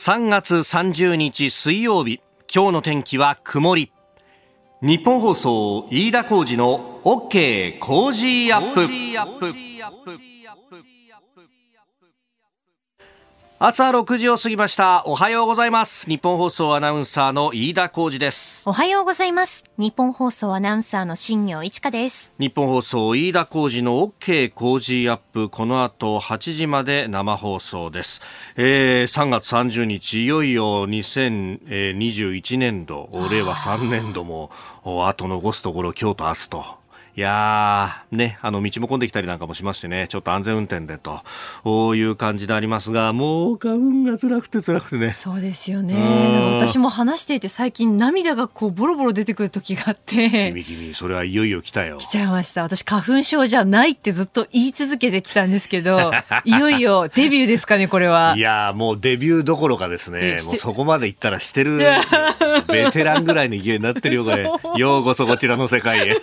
3月30日水曜日今日の天気は曇り。ニッポン放送飯田浩司の OK Cozy up。朝6時を過ぎました。おはようございます。ニッポン放送アナウンサーの飯田浩司です。おはようございます。ニッポン放送アナウンサーの新行市佳です。ニッポン放送飯田浩司の OK Cozy up。この後8時まで生放送です、えー、3月30日いよいよ2021年度。令和3年度もあと残すところ今日と明日といやー、ね、あの、道も混んできたりなんかもしましてね、ちょっと安全運転でという感じでありますが、もう花粉が辛くて辛くてね。そうですよね。私も話していて最近涙がこうボロボロ出てくる時があって。君君、それはいよいよ来たよ。来ちゃいました。私花粉症じゃないってずっと言い続けてきたんですけど、いよいよデビューですかね、これは。いやもうデビューどころかですね、もうそこまで行ったらしてる、ベテランぐらいの勢いになってるよ、これ。ようこそこちらの世界へ。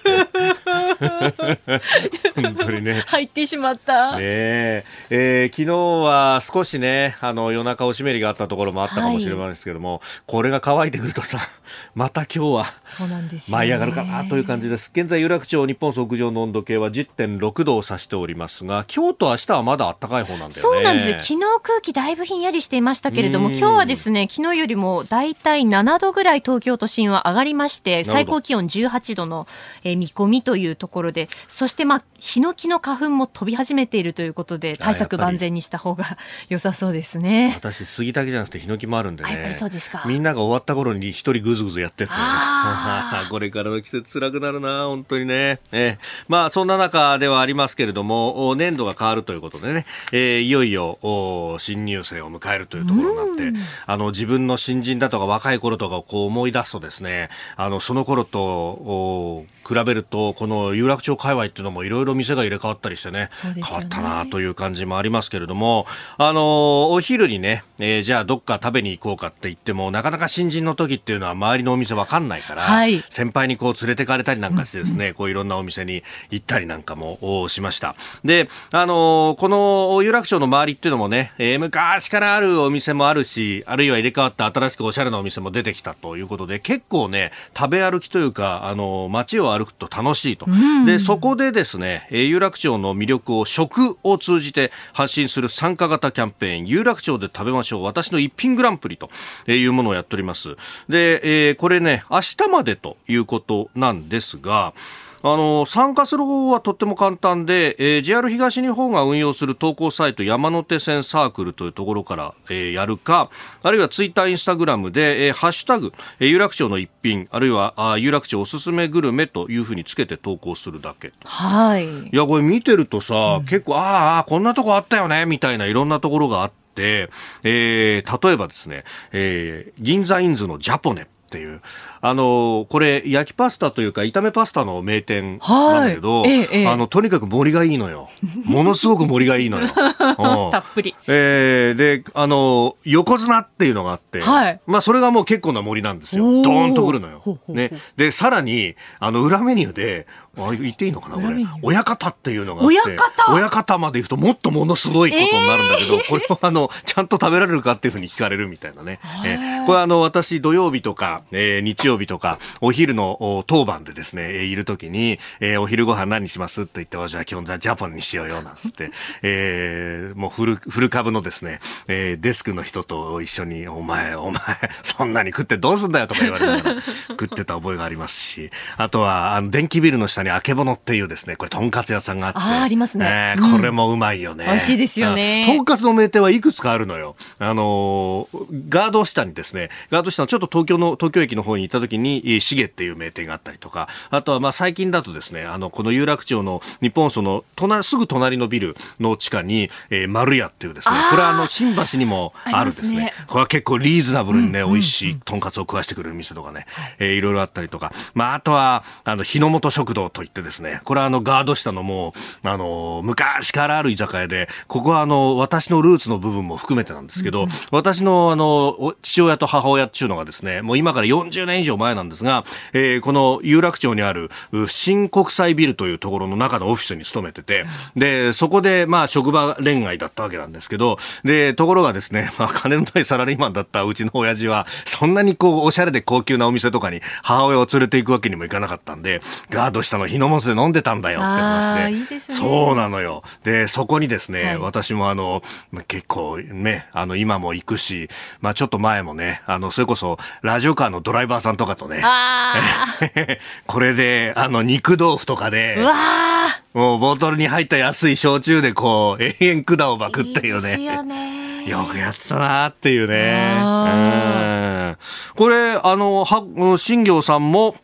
本当にね。入ってしまった。ねええー、昨日は少しね、あの、夜中おしめりがあったところもあったかもしれないですけども、はい、これが乾いてくるとさ、また今日は、そうなんです舞い上がるかなという感じです。現在、有楽町日本屋上の温度計は10.6度を指しておりますが、今日と明日はまだ暖かい方なんだよね。そうなんです昨日空気だいぶひんやりしていましたけれども、今日はですね、昨日よりもだいたい7度ぐらい東京都心は上がりまして、最高気温18度の、えー、見込みというところで、そしてまあ、ヒノキの花粉も飛び始めているということで、対策万全にした方が良さそうですね。私、杉竹じゃなくてヒノキもあるんでね。やっぱりそうですか。みんなが終わった頃に一人ぐずぐずやってって、これからの季節辛くなるな、本当にね。えー、まあ、そんな中ではありますけれども、年度が変わるということでね、えー、いよいよ新入生を迎えるというところになって、あの、自分の新人だとか若い頃とかをこう思い出すとですね、あの、その頃と比べると、この有楽町界隈っていうのもいろいろ店が入れ替わったりしてね、ね変わったなという感じもありますけれども、あの、お昼にね、えー、じゃあどっか食べに行こうかって言っても、なかなか新人の時っていうのは周りのお店わかんないから、はい、先輩にこう連れてかれたりなんかしてですね、こういろんなお店に行ったりなんかもしました。で、あの、この有楽町の周りっていうのもね、えー、昔からあるお店もあるし、あるいは入れ替わった新しくおしゃれなお店も出てきたということで、結構ね、食べ歩きというか、あの、街を歩くと楽しいと。で、そこでですね、有楽町の魅力を食を通じて発信する参加型キャンペーン、有楽町で食べましょう、私の一品グランプリというものをやっております。で、えー、これね、明日までということなんですが、あの参加する方法はとっても簡単で、えー、JR 東日本が運用する投稿サイト山手線サークルというところから、えー、やるかあるいはツイッター、インスタグラムで、えー、ハッシュタグ、えー、有楽町の一品あるいはあ有楽町おすすめグルメというふうにつけて投稿するだけはい。いやこれ見てるとさ、うん、結構ああこんなとこあったよねみたいないろんなところがあって、えー、例えばですね、えー、銀座インズのジャポネっていうあのこれ焼きパスタというか炒めパスタの名店なんだけど、ええ、あのとにかく盛りがいいのよ。ものすごく盛りがいいのよ。たっぷり、えー、であの横綱っていうのがあって、はい、まあそれがもう結構な盛りなんですよ。ドーンとくるのよ。ね、でさらにあの裏メニューであ言っていいのかなこれ。親方っていうのがあって親方？親方まで行くともっとものすごいことになるんだけど、えー、これはあのちゃんと食べられるかっていうふうに聞かれるみたいなね、えー、これあの私土曜日とか、えー、日曜日とかお昼の当番でですねいるときに、えー、お昼ご飯何しますって言ってじゃあ今日ジャポンにしようよなんつって、えー、もうフルフル株のですね、えー、デスクの人と一緒にお前お前そんなに食ってどうすんだよとか言われながら 食ってた覚えがありますしあとはあの電気ビルの下にあけぼのっていうですね、これ、とんかつ屋さんがあって。あ、ありますね。えー、これもうまいよね、うん、美味しいですよね。とんかつの名店はいくつかあるのよ。あのガード下にですね、ガード下のちょっと東京の、東京駅の方に行った時に、しげっていう名店があったりとか、あとはまあ最近だとですね、あの、この有楽町の日本その、隣、すぐ隣のビルの地下に、えー、丸屋っていうですね、これはあの、新橋にもあるんですね。ねこれは結構リーズナブルにね、うん、美味しいとんかつを食わしてくれる店とかね、えー、いろいろあったりとか、まあ、あとは、あの、日の本食堂といってですね、ですね、これはあのガード下のもう、あの、昔からある居酒屋で、ここはあの、私のルーツの部分も含めてなんですけど、うん、私のあの、父親と母親っていうのがですね、もう今から40年以上前なんですが、えー、この有楽町にある新国際ビルというところの中のオフィスに勤めてて、で、そこで、まあ、職場恋愛だったわけなんですけど、で、ところがですね、まあ、金のないサラリーマンだったうちの親父は、そんなにこう、おしゃれで高級なお店とかに母親を連れて行くわけにもいかなかったんで、ガード下の日の本で飲んでたんだよって話で。いいですね、そうなのよ。で、そこにですね、はい、私もあの、結構ね、あの、今も行くし、まあちょっと前もね、あの、それこそ、ラジオカーのドライバーさんとかとね、これで、あの、肉豆腐とかで、もうボトルに入った安い焼酎でこう、永遠管をまくっていうね。いいよね。よくやったなっていうね。これ、あの、は、新行さんも、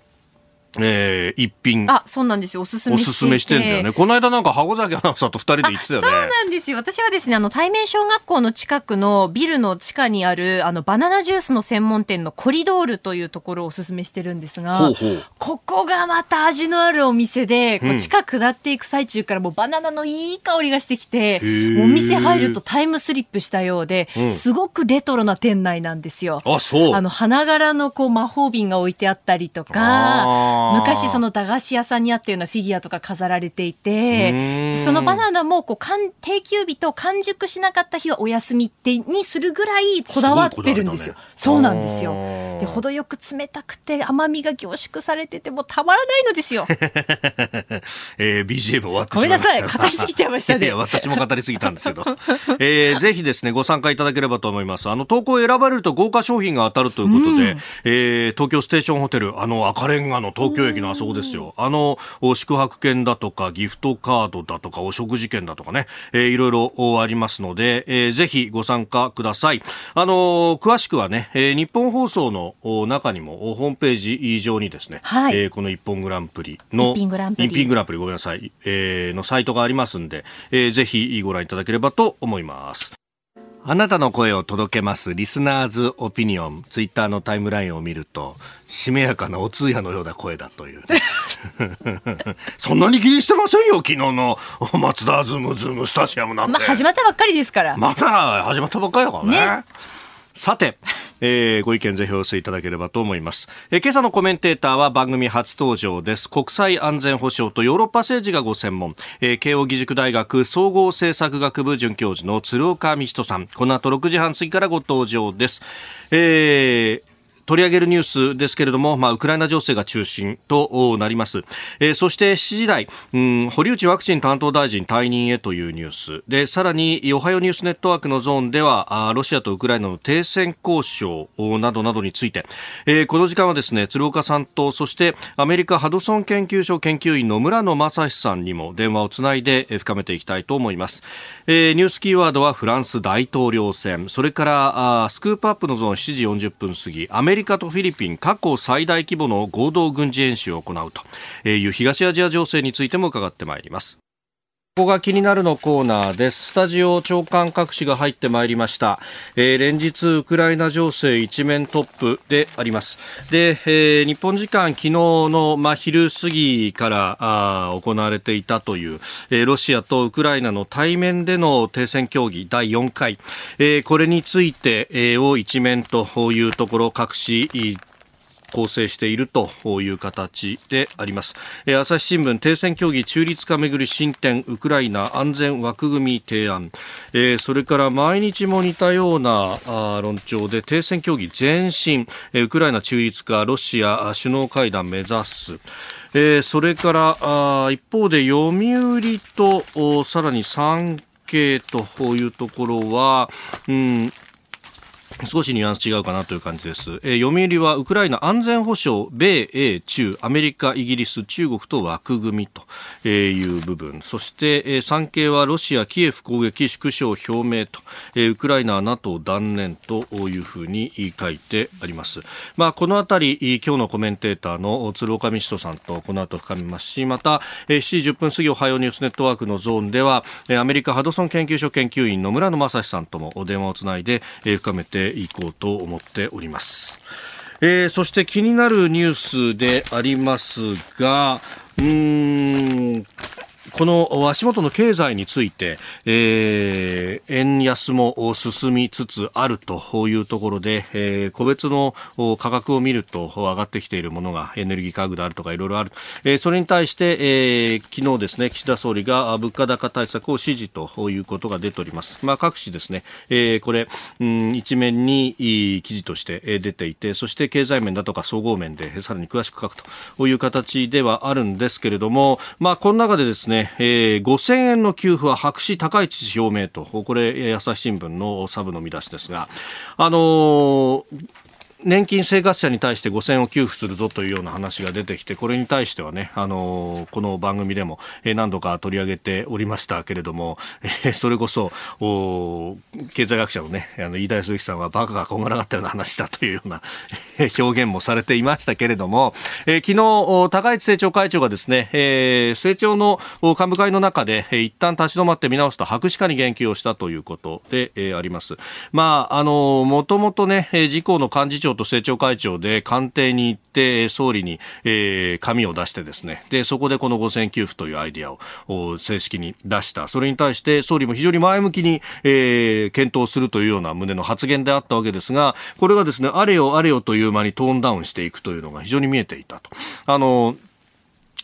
えー、一品。あ、そうなんですよ。おすすめしておすすめしてんだよね。この間なんか、箱崎アナウンサーと二人で行ってたよね。そうなんですよ。私はですね、あの、対面小学校の近くのビルの地下にある、あの、バナナジュースの専門店のコリドールというところをおすすめしてるんですが、ほうほうここがまた味のあるお店で、こう地下下っていく最中からもうバナナのいい香りがしてきて、お店入るとタイムスリップしたようで、うん、すごくレトロな店内なんですよ。あ、そう。あの、花柄のこう魔法瓶が置いてあったりとか、昔その駄菓子屋さんにあったようなフィギュアとか飾られていて、そのバナナもこう定休日と完熟しなかった日はお休みってにするぐらいこだわってるんですよ。すね、そうなんですよ。で、程よく冷たくて甘みが凝縮されててもたまらないのですよ。えー、BGM 終わってごめんなさい。語りすぎちゃいましたね。いや、私も語りすぎたんですけど。えー、ぜひですね、ご参加いただければと思います。あの、投稿選ばれると豪華商品が当たるということで、うん、えー、東京ステーションホテル、あの赤レンガの東京駅のあそこですよ。あの、宿泊券だとか、ギフトカードだとか、お食事券だとかね、えー、いろいろありますので、えー、ぜひご参加ください。あのー、詳しくはね、えー、日本放送の中にも、ホームページ上にですね、はい、えー、この一本グランプリの、一品グランプリ。一品グランプリ、ごめんなさい、えー、のサイトがありますんで、えー、ぜひご覧いただければと思います。あなたの声を届けますリスナーズオピニオン。ツイッターのタイムラインを見ると、しめやかなお通夜のような声だという、ね、そんなに気にしてませんよ、昨日の松田ズームズームスタジアムなんて。まあ、始まったばっかりですから。まだ始まったばっかりだからね。ねさて、えー、ご意見ぜひお寄せいただければと思います、えー、今朝のコメンテーターは番組初登場です。国際安全保障とヨーロッパ政治がご専門、えー、慶應義塾大学総合政策学部准教授の鶴岡道人さん。この後6時半過ぎからご登場です、えー取り上げるニュースですけれども、まあ、ウクライナ情勢が中心となります。えー、そして7時台、うん、堀内ワクチン担当大臣退任へというニュース。で、さらに、おはようニュースネットワークのゾーンでは、あロシアとウクライナの停戦交渉などなどについて、えー、この時間はですね、鶴岡さんと、そしてアメリカハドソン研究所研究員の村野正史さんにも電話をつないで深めていきたいと思います。えー、ニュースキーワードはフランス大統領選、それからあスクープアップのゾーン7時40分過ぎ、アメリカリカとフィリピン過去最大規模の合同軍事演習を行うという東アジア情勢についても伺ってまいります。ここが気になるのコーナーです。スタジオ長官各紙が入ってまいりました。えー、連日ウクライナ情勢一面トップであります。で、えー、日本時間昨日の、まあ、昼過ぎからあ行われていたという、えー、ロシアとウクライナの対面での停戦協議第4回、えー、これについて、えー、を一面というところ各紙構成しているという形であります、朝日新聞停戦協議中立化めぐり進展ウクライナ安全枠組み提案、それから毎日も似たような論調で停戦協議前進、ウクライナ中立化ロシア首脳会談目指す。えー、それからあ一方で読売とさらに産経というところは、うん、少しニュアンス違うかなという感じです。えー、読売はウクライナ安全保障、米、英、中、アメリカ、イギリス、中国と枠組みという部分。そして、えー、産経はロシア、キエフ攻撃縮小表明と、えー、ウクライナ、NATO 断念というふうに書いてあります。まあ、このあたり、今日のコメンテーターの鶴岡美人さんとこの後深めますし、また、えー、7時10分過ぎ、おはようニュースネットワークのゾーンでは、アメリカハドソン研究所研究員の村野正史さんともお電話をつないで、深めていこうと思っております。えー、そして気になるニュースでありますが、うーん、この足元の経済について、えー、円安も進みつつあるというところで、えー、個別の価格を見ると上がってきているものがエネルギー価格であるとかいろいろある、えー、それに対して、えー、昨日ですね岸田総理が物価高対策を指示ということが出ております、まあ、各紙ですね、えー、これ、うん、一面に記事として出ていてそして経済面だとか総合面でさらに詳しく書くという形ではあるんですけれども、まあ、この中でですねえー、5000円の給付は白紙高市氏表明と、これ、朝日新聞のサブの見出しですが、あのー年金生活者に対して5000円を給付するぞというような話が出てきて、これに対してはね、あのこの番組でも何度か取り上げておりましたけれども、えそれこそ、経済学者のね、あの、飯田康之さんはバカがこんがらがったような話だというような表現もされていましたけれども、えー、昨日、高市政調会長がですね、えー、政調の幹部会の中で、えー、一旦立ち止まって見直すと白紙化に言及をしたということで、えー、あります。まあ、あのもともとね、自公の幹事長長と政調会長で官邸に行って総理に、えー、紙を出してですねでそこでこの5000給付というアイデアを正式に出したそれに対して総理も非常に前向きに、えー、検討するというような旨の発言であったわけですがこれがですねあれよあれよという間にトーンダウンしていくというのが非常に見えていたと。あの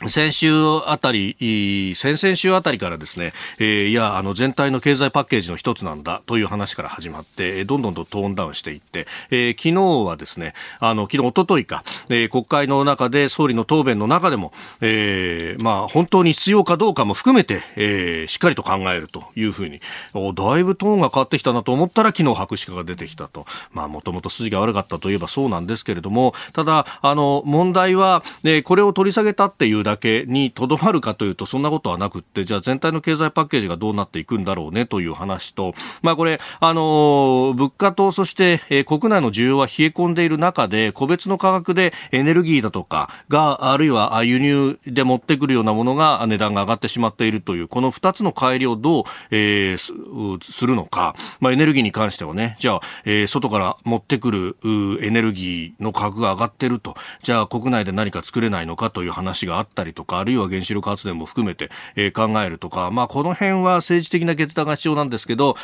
先週あたり、先々週あたりからですね、えー、いや、あの、全体の経済パッケージの一つなんだという話から始まって、どんどんとトーンダウンしていって、えー、昨日はですね、あの、昨日、おとといか、えー、国会の中で総理の答弁の中でも、えー、まあ、本当に必要かどうかも含めて、えー、しっかりと考えるというふうに、だいぶトーンが変わってきたなと思ったら、昨日白紙化が出てきたと。まあ、もともと筋が悪かったといえばそうなんですけれども、ただ、あの、問題は、えー、これを取り下げたっていうだけにとどまるかというとそんなことはなくってじゃあ全体の経済パッケージがどうなっていくんだろうねという話と、まあ、これ、あの物価とそして、え、国内の需要は冷え込んでいる中で個別の価格でエネルギーだとかがあるいは輸入で持ってくるようなものが値段が上がってしまっているというこの2つの乖離をどう、えー、するのか、まあ、エネルギーに関してはね。じゃあ、えー、外から持ってくるエネルギーの価格が上がっていると。じゃあ国内で何か作れないのかという話があったりとかあるいは原子力発電も含めて、えー、考えるとか、まあ、この辺は政治的な決断が必要なんですけど、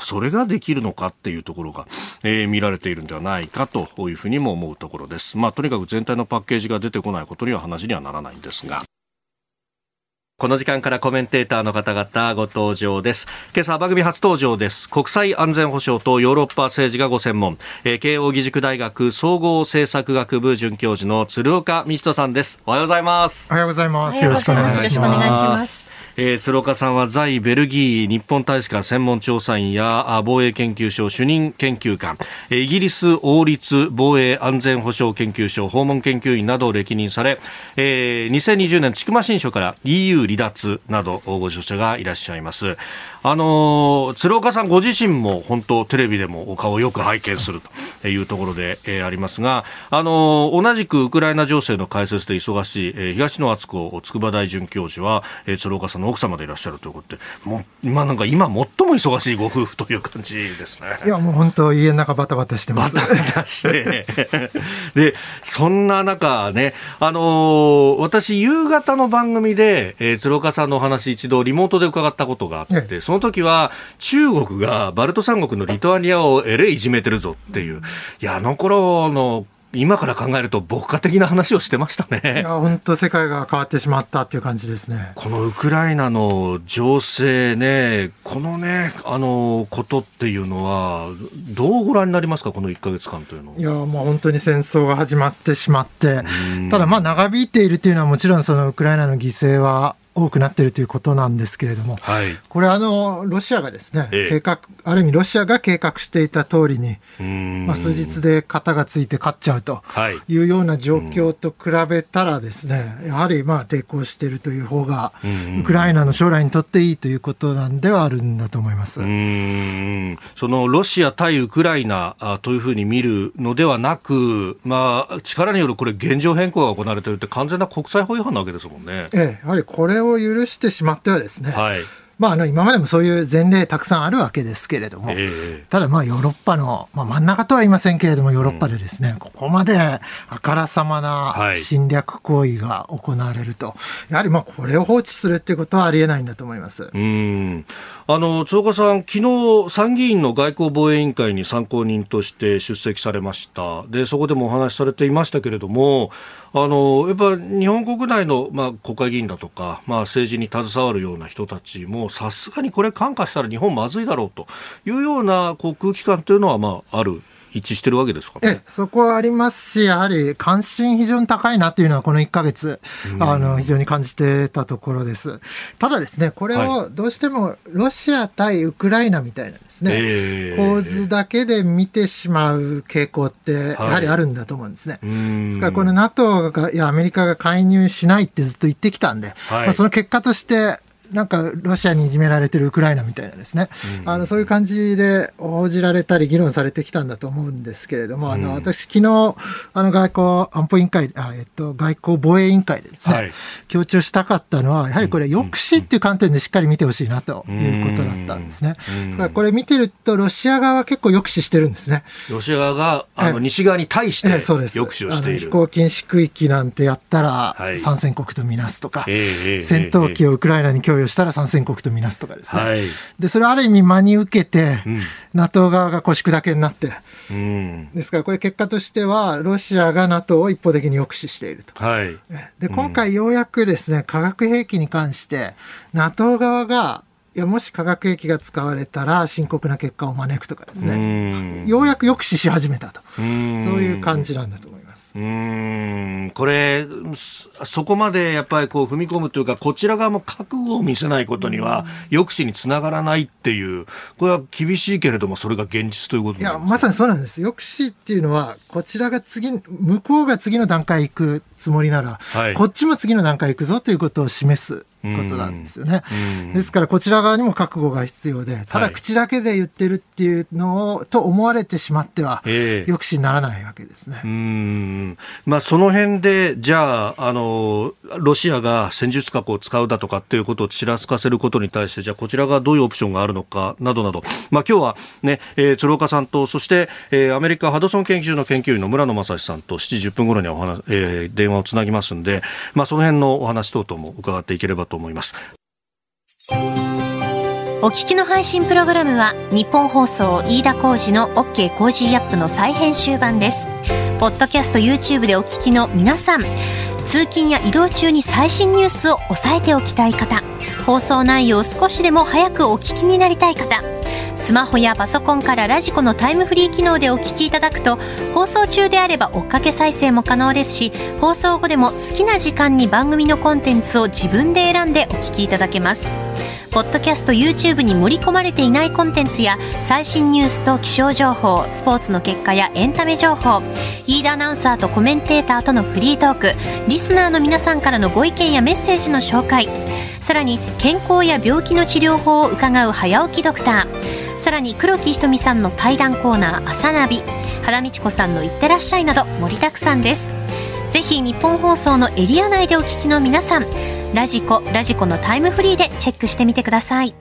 それができるのかっていうところが、えー、見られているんではないかというふうにも思うところです。まあ、とにかく全体のパッケージが出てこないことには話にはならないんですが。この時間からコメンテーターの方々ご登場です。今朝番組初登場です。国際安全保障とヨーロッパ政治がご専門、えー、慶応義塾大学総合政策学部准教授の鶴岡道人さんです。おはようございます。おはようございます。よろしくお願いします。えー、鶴岡さんは在ベルギー日本大使館専門調査員や防衛研究所主任研究官イギリス王立防衛安全保障研究所訪問研究員などを歴任され、えー、2020年千曲新書から EU 離脱などご著者がいらっしゃいます。あの鶴岡さんご自身も本当テレビでもお顔をよく拝見するというところで、えー、ありますが、あの同じくウクライナ情勢の解説で忙しい、えー、東野敦子筑波大准教授は、えー、鶴岡さん奥様でいらっしゃるということで、もう今なんか今最も忙しいご夫婦という感じですね。いやもう本当家の中バタバタしてます。バタバタしてでそんな中ね、あの私夕方の番組で、えー、鶴岡さんのお話一度リモートで伺ったことがあって、そのの時は中国がバルト三国のリトアニアをえれいいじめてるぞっていう、いや、あの頃の今から考えると牧歌的な話をしてましたね。いや、本当世界が変わってしまったっていう感じですね。このウクライナの情勢ね、このね、あの、ことっていうのは、どうご覧になりますか、この1か月間というのいや、もう本当に戦争が始まってしまって、ただまあ長引いているというのはもちろんそのウクライナの犠牲は多くなっているということなんですけれども、はい、これあの、ロシアがですね、ええ、計画、ある意味ロシアが計画していた通りに、まあ、数日で型がついて勝っちゃうとい。うような状況と比べたらですね、やはりまあ抵抗しているという方が、ウクライナの将来にとっていいということなんではあるんだと思います。そのロシア対ウクライナというふうに見るのではなく、まあ、力によるこれ、現状変更が行われているって、完全な国際法違反なわけですもんね。ええ、やはりこれを許してしまってはですね、はい。まあ、あの今までもそういう前例たくさんあるわけですけれども、えー、ただまあヨーロッパの、まあ、真ん中とは言いませんけれども、ヨーロッパでですね、うん、ここまであからさまな侵略行為が行われると、はい、やはりまあこれを放置するっていうことはありえないんだと思います。うん。あの鶴岡さん、昨日参議院の外交防衛委員会に参考人として出席されました、でそこでもお話しされていましたけれども、あのやっぱ日本国内の、まあ、国会議員だとか、まあ、政治に携わるような人たちも、さすがにこれ、感化したら日本まずいだろうというようなこう空気感というのは、まあ、ある一致してるわけですか、ね、えそこはありますし、やはり関心非常に高いなというのは、この1か月、あの非常に感じてたところです。ただですね、これをどうしてもロシア対ウクライナみたいなですね、はい、構図だけで見てしまう傾向って、やはりあるんだと思うんですね。はい、ですから、この NATO が、いや、アメリカが介入しないってずっと言ってきたんで、はい、まあ、その結果として、なんかロシアにいじめられてるウクライナみたいなですね、うん、あのそういう感じで報じられたり議論されてきたんだと思うんですけれども、うん、あの私昨日あの外交安保委員会あ、えっと、外交防衛委員会でですね、はい、強調したかったのはやはりこれ抑止っていう観点でしっかり見てほしいなということだったんですね。うん、これ見てるとロシア側は結構抑止してるんですね。ロシア側があの西側に対して抑止をしている。飛行禁止区域なんてやったら参戦国とみなすとか、はい、戦闘機をウクライナに供与したら参戦国とみなすとかですね、はい、でそれをある意味真に受けて、うん、NATO 側が腰砕けになって、うん、ですからこれ結果としてはロシアが NATO を一方的に抑止していると、はい、で今回ようやくですね化学兵器に関して NATO 側がいやもし化学兵器が使われたら深刻な結果を招くとかですね。ようやく抑止し始めたと。そういう感じなんだと思います。うん。これ、そこまでやっぱりこう踏み込むというか、こちら側も覚悟を見せないことには、抑止につながらないっていう、これは厳しいけれども、それが現実ということいや、まさにそうなんです。抑止っていうのは、こちらが次、向こうが次の段階行くつもりなら、はい、こっちも次の段階行くぞということを示すことなんですよね。ですからこちら側にも覚悟が必要で、ただ口だけで言ってるっていうのを、と思われてしまっては、抑止にならないわけですね。うん。まあ、その辺で、じゃあ、あの、ロシアが戦術核を使うだとかっていうことをちらつかせることに対して、じゃあこちらがどういうオプションがあるのかなどなど、まあ今日はね、えー、鶴岡さんと、そして、えー、アメリカハドソン研究所の研究員の村野将さんと7時10分頃にはお話、えー、電話をつなぎますんで、まあその辺のお話等々も伺っていければと思います。お聞きの配信プログラムは日本放送飯田浩司の OK コージーアップの再編集版です。ポッドキャスト YouTube でお聞きの皆さん、通勤や移動中に最新ニュースを押さえておきたい方、放送内容を少しでも早くお聞きになりたい方、スマホやパソコンからラジコのタイムフリー機能でお聞きいただくと放送中であれば追っかけ再生も可能ですし放送後でも好きな時間に番組のコンテンツを自分で選んでお聞きいただけます。ポッドキャスト YouTube に盛り込まれていないコンテンツや最新ニュースと気象情報スポーツの結果やエンタメ情報飯田アナウンサーとコメンテーターとのフリートークリスナーの皆さんからのご意見やメッセージの紹介さらに健康や病気の治療法を伺う早起きドクターさらに黒木ひとみさんの対談コーナー「朝ナビ」原道子さんの「いってらっしゃい」など盛りだくさんですぜひ日本放送のエリア内でお聞きの皆さんラジコラジコのタイムフリーでチェックしてみてください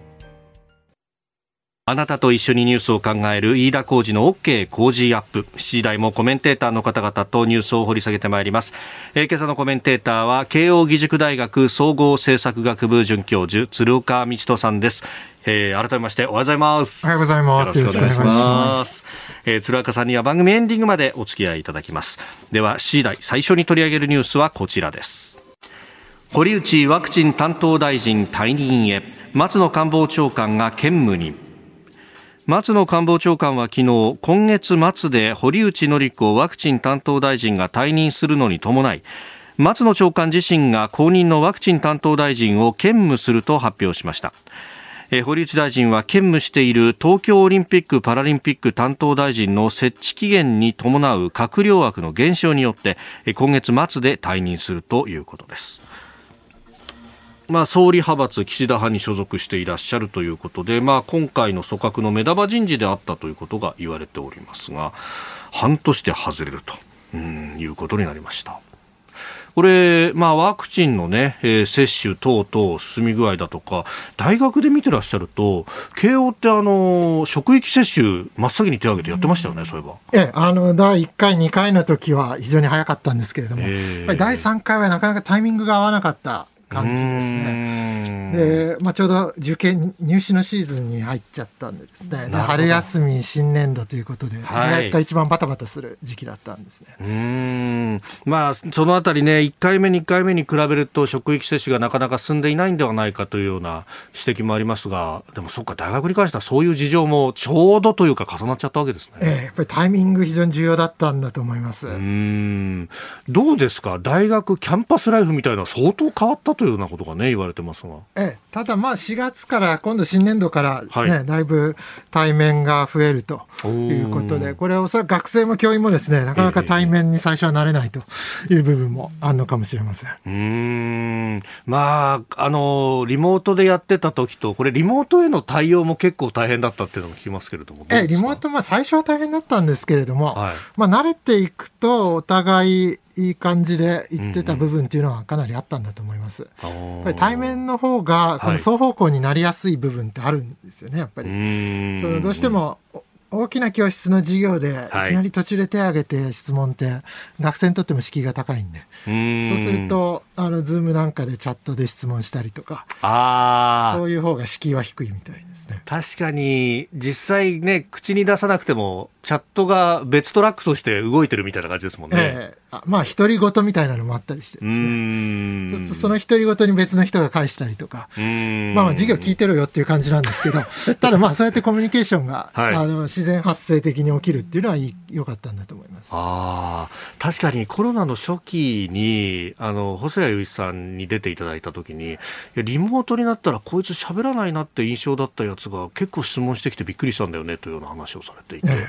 あなたと一緒にニュースを考える飯田浩二の OK 工事アップ。7時台もコメンテーターの方々とニュースを掘り下げてまいります。えー、今朝のコメンテーターは、慶応義塾大学総合政策学部准教授、鶴岡道人さんです。えー、改めましておはようございます。おはようございます。よろしくお願いします。えー、鶴岡さんには番組エンディングまでお付き合いいただきます。では、7時台最初に取り上げるニュースはこちらです。堀内ワクチン担当大臣退任へ、松野官房長官が兼務に。松野官房長官は昨日今月末で堀内詔子ワクチン担当大臣が退任するのに伴い松野長官自身が後任のワクチン担当大臣を兼務すると発表しました堀内大臣は兼務している東京オリンピック・パラリンピック担当大臣の設置期限に伴う閣僚枠の減少によってえ今月末で退任するということですまあ、総理派閥、岸田派に所属していらっしゃるということで、まあ、今回の組閣の目玉人事であったということが言われておりますが、半年で外れるとうんいうことになりました。これ、まあ、ワクチンのね、えー、接種等々進み具合だとか、大学で見てらっしゃると、慶応ってあの、職域接種、真っ先に手を挙げてやってましたよね、そういえば。ええ、あの、第1回、2回の時は非常に早かったんですけれども、えー、第3回はなかなかタイミングが合わなかった感じですね。で、まあ、ちょうど受験入試のシーズンに入っちゃったんでですね。春休み新年度ということで、はい、が一番バタバタする時期だったんですね。うん。まあそのあたりね1回目2回目に比べると職域接種がなかなか進んでいないんではないかというような指摘もありますがでもそっか大学に関してはそういう事情もちょうどというか重なっちゃったわけですね、ええ、やっぱりタイミング非常に重要だったんだと思います。うん。どうですか？大学キャンパスライフみたいな相当変わったというようなことがね言われてますが、ええ、ただまあ4月から今度新年度からですね、はい、だいぶ対面が増えるということでこれはおそらく学生も教員もですねなかなか対面に最初はなれないという部分もあるのかもしれません、えうん。まああのリモートでやってた時とこれリモートへの対応も結構大変だったっていうのも聞きますけれどもええリモートまあ最初は大変だったんですけれども、はい、まあ慣れていくとお互いいい感じで言ってた部分っていうのはかなりあったんだと思います。やっぱり対面の方がこの双方向になりやすい部分ってあるんですよね、やっぱり。そのどうしても大きな教室の授業でいきなり途中で手を挙げて質問って学生にとっても敷居が高いんで。そうするとあのズームなんかでチャットで質問したりとかそういう方が敷居は低いみたいですね。確かに実際ね口に出さなくてもチャットが別トラックとして動いてるみたいな感じですもんね。ええ。ー、まあ、独り言みたいなのもあったりしてですね。そうすると、その独り言に別の人が返したりとか、まあまあ、授業聞いてろよっていう感じなんですけど、ただまあ、そうやってコミュニケーションが、はい、あの自然発生的に起きるっていうのは良かったんだと思います。ああ、確かにコロナの初期に、あの、細谷雄一さんに出ていただいたときに、リモートになったらこいつ喋らないなって印象だったやつが結構質問してきてびっくりしたんだよねというような話をされていて。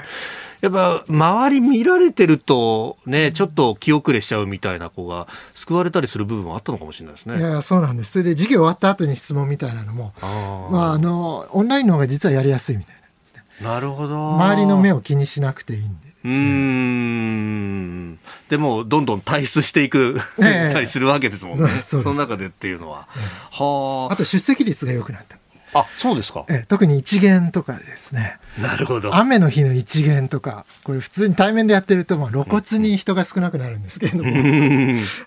ええやっぱ周り見られてるとね、ちょっと気遅れしちゃうみたいな子が救われたりする部分はあったのかもしれないですね。いやそうなんです。それで授業終わった後に質問みたいなのも、あまああのオンラインの方が実はやりやすいみたいな、ね、なるほど。周りの目を気にしなくていいんで。うんでもどんどん退出していく、ええ、たりするわけですもんね。その中でっていうのは。ええ、はあ。あと出席率が良くなった。あそうですか、え特に一元とかですね。なるほど。雨の日の一元とかこれ普通に対面でやってるとまあ露骨に人が少なくなるんですけれども、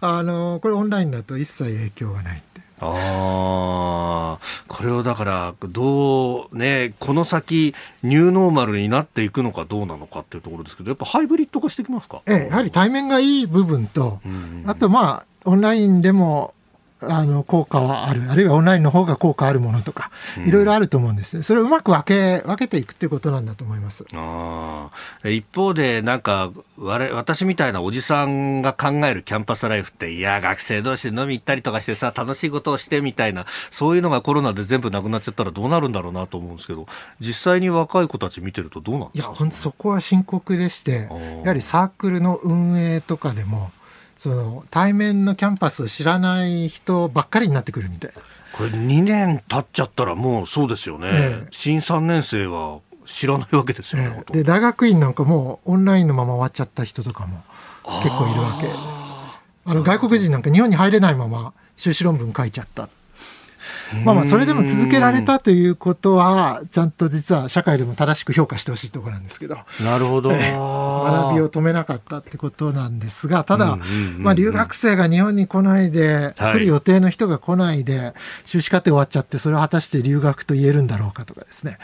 あのこれオンラインだと一切影響がないってあこれをだからどうねこの先ニューノーマルになっていくのかどうなのかっていうところですけどやっぱハイブリッド化してきますか？ええやはり対面がいい部分と、あとまあオンラインでもあの効果はある、あるいはオンラインの方が効果あるものとか、いろいろあると思うんです。ね、それをうまく分け分けていくっていうことなんだと思います。あ一方で、なんか私みたいなおじさんが考えるキャンパスライフって、いや、学生同士で飲み行ったりとかしてさ、楽しいことをしてみたいな、そういうのがコロナで全部なくなっちゃったらどうなるんだろうなと思うんですけど、実際に若い子たち見てると、どうなんいや、本当、そこは深刻でして、やはりサークルの運営とかでも、その対面のキャンパスを知らない人ばっかりになってくるみたい。な。これ2年経っちゃったらもうそうですよね、ええ、新3年生は知らないわけですよね、え、で大学院なんかもうオンラインのまま終わっちゃった人とかも結構いるわけです。あの外国人なんか日本に入れないまま修士論文書いちゃったまあまあそれでも続けられたということはちゃんと実は社会でも正しく評価してほしいところなんですけど。なるほど、学びを止めなかったってことなんですがただ、まあ、留学生が日本に来ないで、来る予定の人が来ないで修士課程終わっちゃってそれを果たして留学と言えるんだろうかとかですね。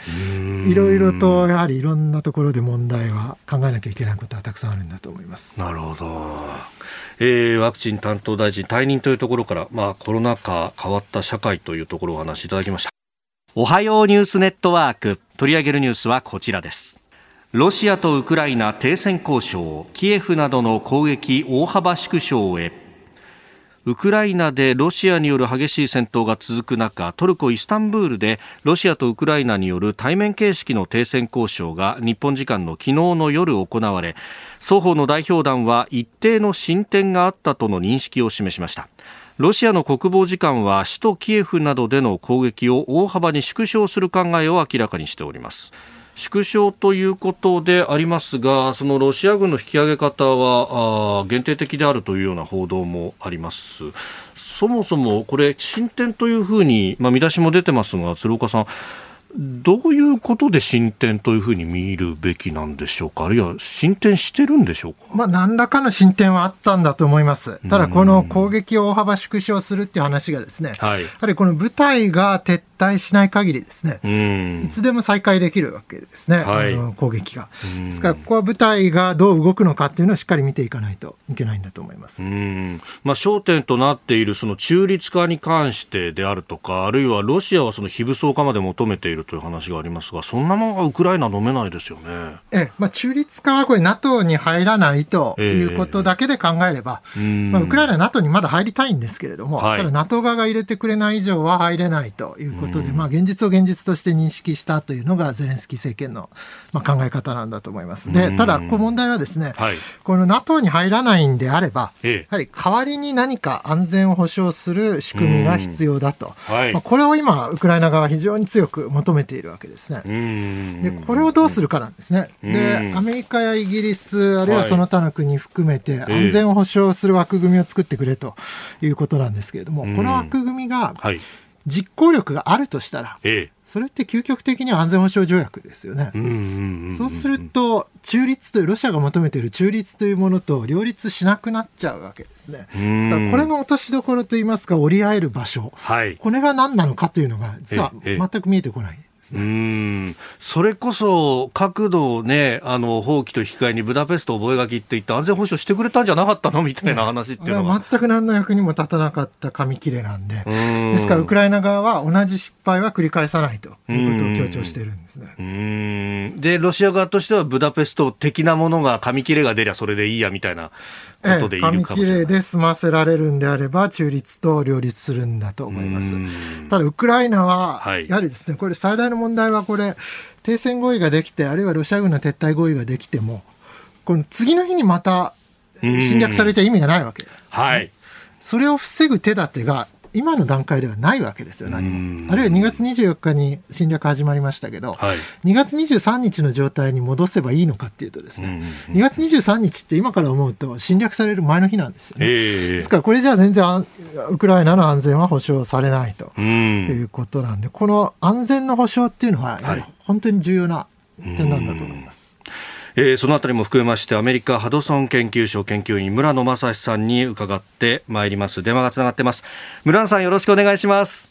いろいろとやはりいろんなところで問題は考えなきゃいけないことはたくさんあるんだと思います。なるほど。えー、ワクチン担当大臣退任というところから、まあ、コロナ禍変わった社会というところをお話しいただきました。おはようニュースネットワーク。取り上げるニュースはこちらです。ロシアとウクライナ停戦交渉キエフなどの攻撃大幅縮小へ。ウクライナでロシアによる激しい戦闘が続く中トルコ・イスタンブールでロシアとウクライナによる対面形式の停戦交渉が日本時間の昨日の夜行われ双方の代表団は一定の進展があったとの認識を示しました。ロシアの国防次官は首都キエフなどでの攻撃を大幅に縮小する考えを明らかにしております縮小ということでありますが、そのロシア軍の引き上げ方は限定的であるというような報道もあります。そもそもこれ、進展というふうに、まあ、見出しも出てますが、鶴岡さん、どういうことで進展というふうに見るべきなんでしょうか、あるいは進展してるんでしょうか、まあ、何らかの進展はあったんだと思います、ただ、この攻撃を大幅縮小するっていう話が、ですね、はい、やはりこの部隊が撤退しない限りですね、いつでも再開できるわけですね、はい、あの攻撃が。ですから、ここは部隊がどう動くのかっていうのをしっかり見ていかないといけないんだと思います、まあ、焦点となっているその中立化に関してであるとか、あるいはロシアはその非武装化まで求めているという話がありますが、そんなものがウクライナ飲めないですよね。えまあ、中立化はこれ、NATO に入らないということだけで考えれば、えー、まあ、ウクライナは NATO にまだ入りたいんですけれども、はい、ただ NATO 側が入れてくれない以上は入れないということで、まあ、現実を現実として認識したというのがゼレンスキー政権の、まあ、考え方なんだと思います。でただ、こ問題はですね、はい、この NATO に入らないんであれば、ええ、やはり代わりに何か安全を保障する仕組みが必要だと、はい、まあ、これを今、ウクライナ側は非常に強く求めているわけですね。でこれをどうするかなんですね。でアメリカやイギリス、あるいはその他の国含めて、安全を保障する枠組みを作ってくれということなんですけれども、この枠組みが、実行力があるとしたら、ええ、それって究極的には安全保障条約ですよね。そうすると、中立という、ロシアが求めている中立というものと両立しなくなっちゃうわけですね。ですから、これの落としどころといいますか、折り合える場所、はい、これが何なのかというのが、実は全く見えてこない。ね。うん。それこそ角度をね、あの放棄と引き換えにブダペスト覚書って言って安全保障してくれたんじゃなかったの？みたいな話っていうのは、ね、全く何の役にも立たなかった紙切れなんで、ですからウクライナ側は同じ失敗は繰り返さないということを強調してるんですね。で、ロシア側としてはブダペスト的なものが紙切れが出りゃそれでいいやみたいなことでいるかもしれない。紙切れで済ませられるんであれば中立と両立するんだと思います。ただウクライナは、やはりですね、これ最大の問題はこれ、停戦合意ができて、あるいはロシア軍の撤退合意ができても、この次の日にまた侵略されちゃ意味がないわけです、ね、はい。それを防ぐ手立てが今の段階ではないわけですよ、何も。あるいは2月24日に侵略始まりましたけど、はい、2月23日の状態に戻せばいいのかっていうとですね、2月23日って今から思うと侵略される前の日なんですよね。えー、ですからこれじゃあ全然ウクライナの安全は保障されないということなんで、この安全の保障っていうのは、やはり本当に重要な点なんだと思います。えー、そのあたりも含めましてアメリカハドソン研究所研究員村野正史さんに伺ってまいります。電話がつながってます。村野さんよろしくお願いします。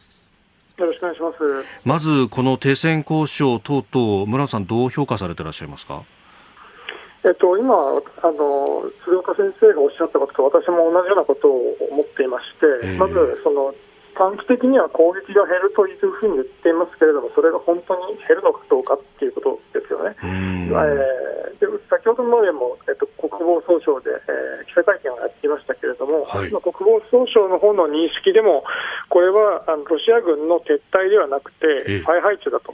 よろしくお願いします。まずこの停戦交渉等々村野さんどう評価されていらっしゃいますか？えっと、今あの、鶴岡先生がおっしゃったことと私も同じようなことを思っていまして、えー、まずその短期的には攻撃が減るというふうに言っていますけれども、それが本当に減るのかどうかっていうことですよね。えー、で先ほどまでも、えっと、国防総省で、えー、記者会見をやっていましたけれども、はい、国防総省の方の認識でも、これはあのロシア軍の撤退ではなくて、再配置だと、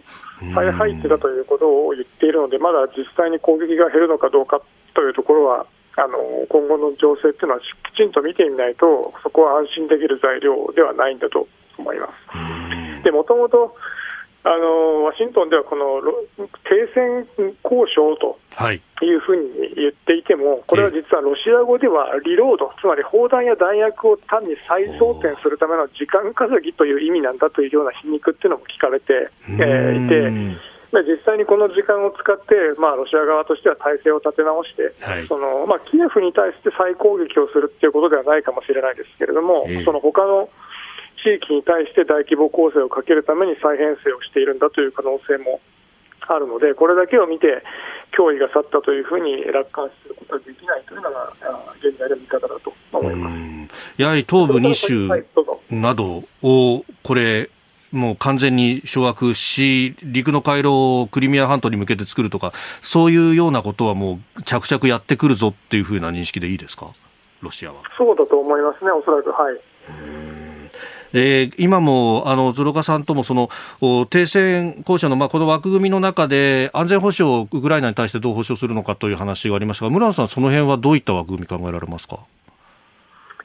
再配置だということを言っているので、まだ実際に攻撃が減るのかどうかというところは、あの今後の情勢っていうのはきちんと見てみないと、そこは安心できる材料ではないんだと思います。でもともとあのワシントンではこの停戦交渉というふうに言っていても、これは実はロシア語ではリロード、つまり砲弾や弾薬を単に再装填するための時間稼ぎという意味なんだというような皮肉っていうのも聞かれて、えー、いて。実際にこの時間を使って、まあ、ロシア側としては体制を立て直して、はい、そのまあ、キエフに対して再攻撃をするっていうことではないかもしれないですけれども、えー、その他の地域に対して大規模攻勢をかけるために再編成をしているんだという可能性もあるので、これだけを見て、脅威が去ったというふうに楽観することはできないというのが、現在の見方だと思います。やはり東部2州などを、これ、もう完全に掌握し、陸の回廊をクリミア半島に向けて作るとか、そういうようなことはもう着々やってくるぞっていうふうな認識でいいですか、ロシアは。そうだと思いますね、おそらく、はい。で今もあの鶴岡さんともその停戦交渉の、まあ、この枠組みの中で安全保障をウクライナに対してどう保障するのかという話がありましたが村野さん、その辺はどういった枠組み考えられますか？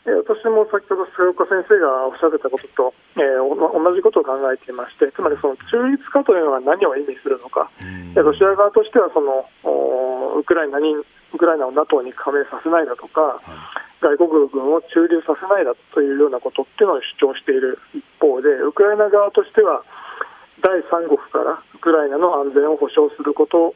私も先ほど菅岡先生がおっしゃってたことと、えー、同じことを考えていまして、つまりその中立化というのは何を意味するのか、ロシア側としてはそのウクライナにウクライナを NATO に加盟させないだとか、外国軍を駐留させないだというようなことっていうのを主張している一方で、ウクライナ側としては、第三国からウクライナの安全を保障すること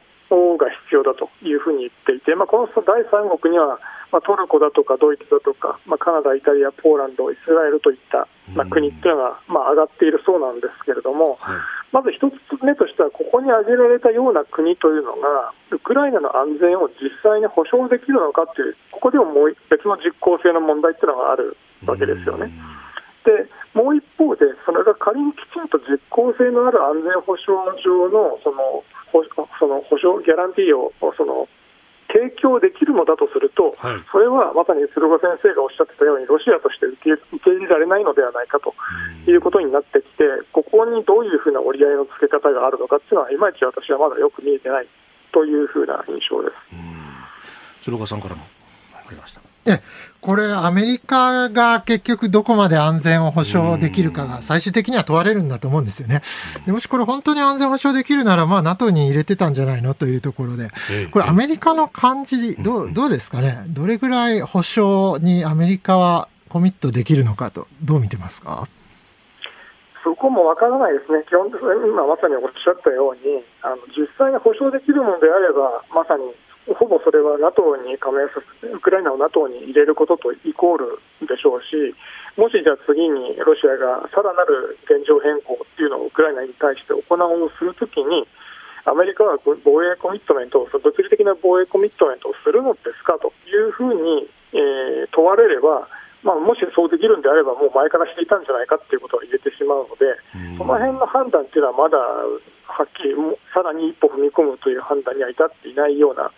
が必要だというふうに言っていて、まあ、この第三国には、まあ、トルコだとかドイツだとか、まあ、カナダ、イタリア、ポーランド、イスラエルといった、まあ、国っていうのが、まあ、上がっているそうなんですけれども、はい、まず一つ目としては、ここに挙げられたような国というのが、ウクライナの安全を実際に保障できるのかという、ここでももう別の実効性の問題っていうのがあるわけですよね。でもう一方で、それが仮にきちんと実効性のある安全保障上のそのその保証、ギャランティーをその提供できるのだとすると、はい、それはまさに鶴岡先生がおっしゃってたように、ロシアとして受け受け入れられないのではないかということになってきて、ここにどういうふうな折り合いのつけ方があるのかっていうのは、いまいち私はまだよく見えてないというふうな印象です。鶴岡さんからもありました。えこれ、アメリカが結局どこまで安全を保障できるかが最終的には問われるんだと思うんですよね。でもしこれ本当に安全保障できるなら、まあ NATO に入れてたんじゃないのというところで、これアメリカの感じ、どうどうですかね？どれぐらい保障にアメリカはコミットできるのかと、どう見てますか？そこもわからないですね、基本的に今まさにおっしゃったように、あの実際に保障できるのであれば、まさにほぼそれは NATO に加盟させウクライナを NATO に入れることとイコールでしょうし、もしじゃあ次にロシアがさらなる現状変更っていうのをウクライナに対して行おうとするときに、アメリカは防衛コミットメントを、物理的な防衛コミットメントをするのですかというふうに、えー、問われれば、まあ、もしそうできるんであれば、もう前からしていたんじゃないかということは言えてしまうので、その辺の判断っていうのはまだはっきり、さらに一歩踏み込むという判断には至っていないような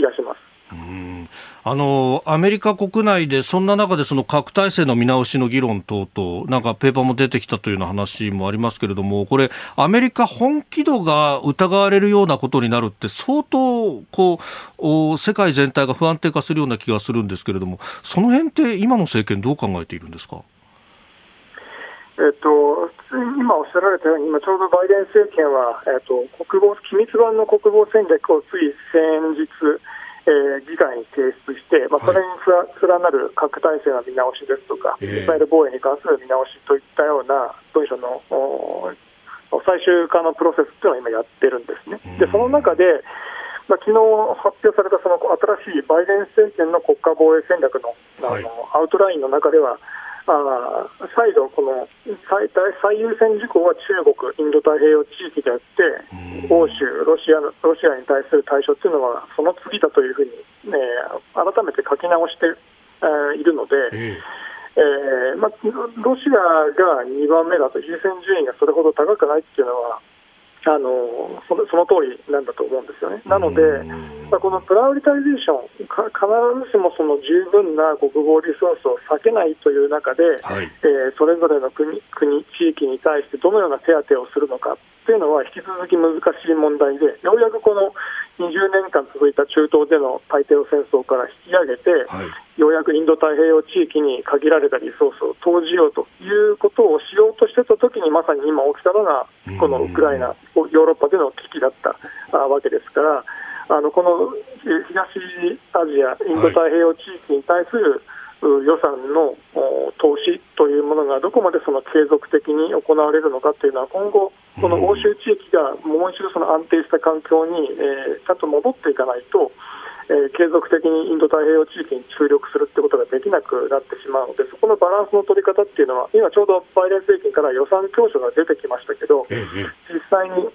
気がします。うんあのアメリカ国内でそんな中でその核体制の見直しの議論等々なんかペーパーも出てきたというような話もありますけれどもこれアメリカ本気度が疑われるようなことになるって相当こう世界全体が不安定化するような気がするんですけれどもその辺って今の政権どう考えているんですか？えっと、今おっしゃられたように、今ちょうどバイデン政権は、えっと、国防機密版の国防戦略をつい先日、えー、議会に提出して、まあ、それに連なる核体制の見直しですとか、ミサイル防衛に関する見直しといったような文書の最終化のプロセスというのを今やってるんですね。でその中でまあ、昨日発表されたその新しいバイデン政権の国家防衛戦略のあの、はい、アウトラインの中では、あ再度、この最最優先事項は中国、インド太平洋地域であって、欧州ロシア、ロシアに対する対処というのは、その次だというふうに、ね、改めて書き直して、えー、いるので、えーまあ、ロシアが2番目だと、優先順位がそれほど高くないっていうのは、あのそのその通りなんだと思うんですよね。なので、まあ、このプライオリタイゼーション、必ずしもその十分な国防リソースを避けないという中で、はい、えー、それぞれの国、国地域に対してどのような手当をするのかというのは引き続き難しい問題で、ようやくこの20年間続いた中東での太平洋戦争から引き上げて、はい、ようやくインド太平洋地域に限られたリソースを投じようということをしようとしてた時にまさに今起きたのがこのウクライナ、ヨーロッパでの危機だったわけですから、あのこの東アジア、インド太平洋地域に対する、予算の投資というものがどこまでその継続的に行われるのかというのは今後、この欧州地域がもう一度その安定した環境に、えー、ちゃんと戻っていかないと、えー、継続的にインド太平洋地域に注力するということができなくなってしまうのでそこのバランスの取り方っていうのは今ちょうどバイデン政権から予算教書が出てきましたけど、実際に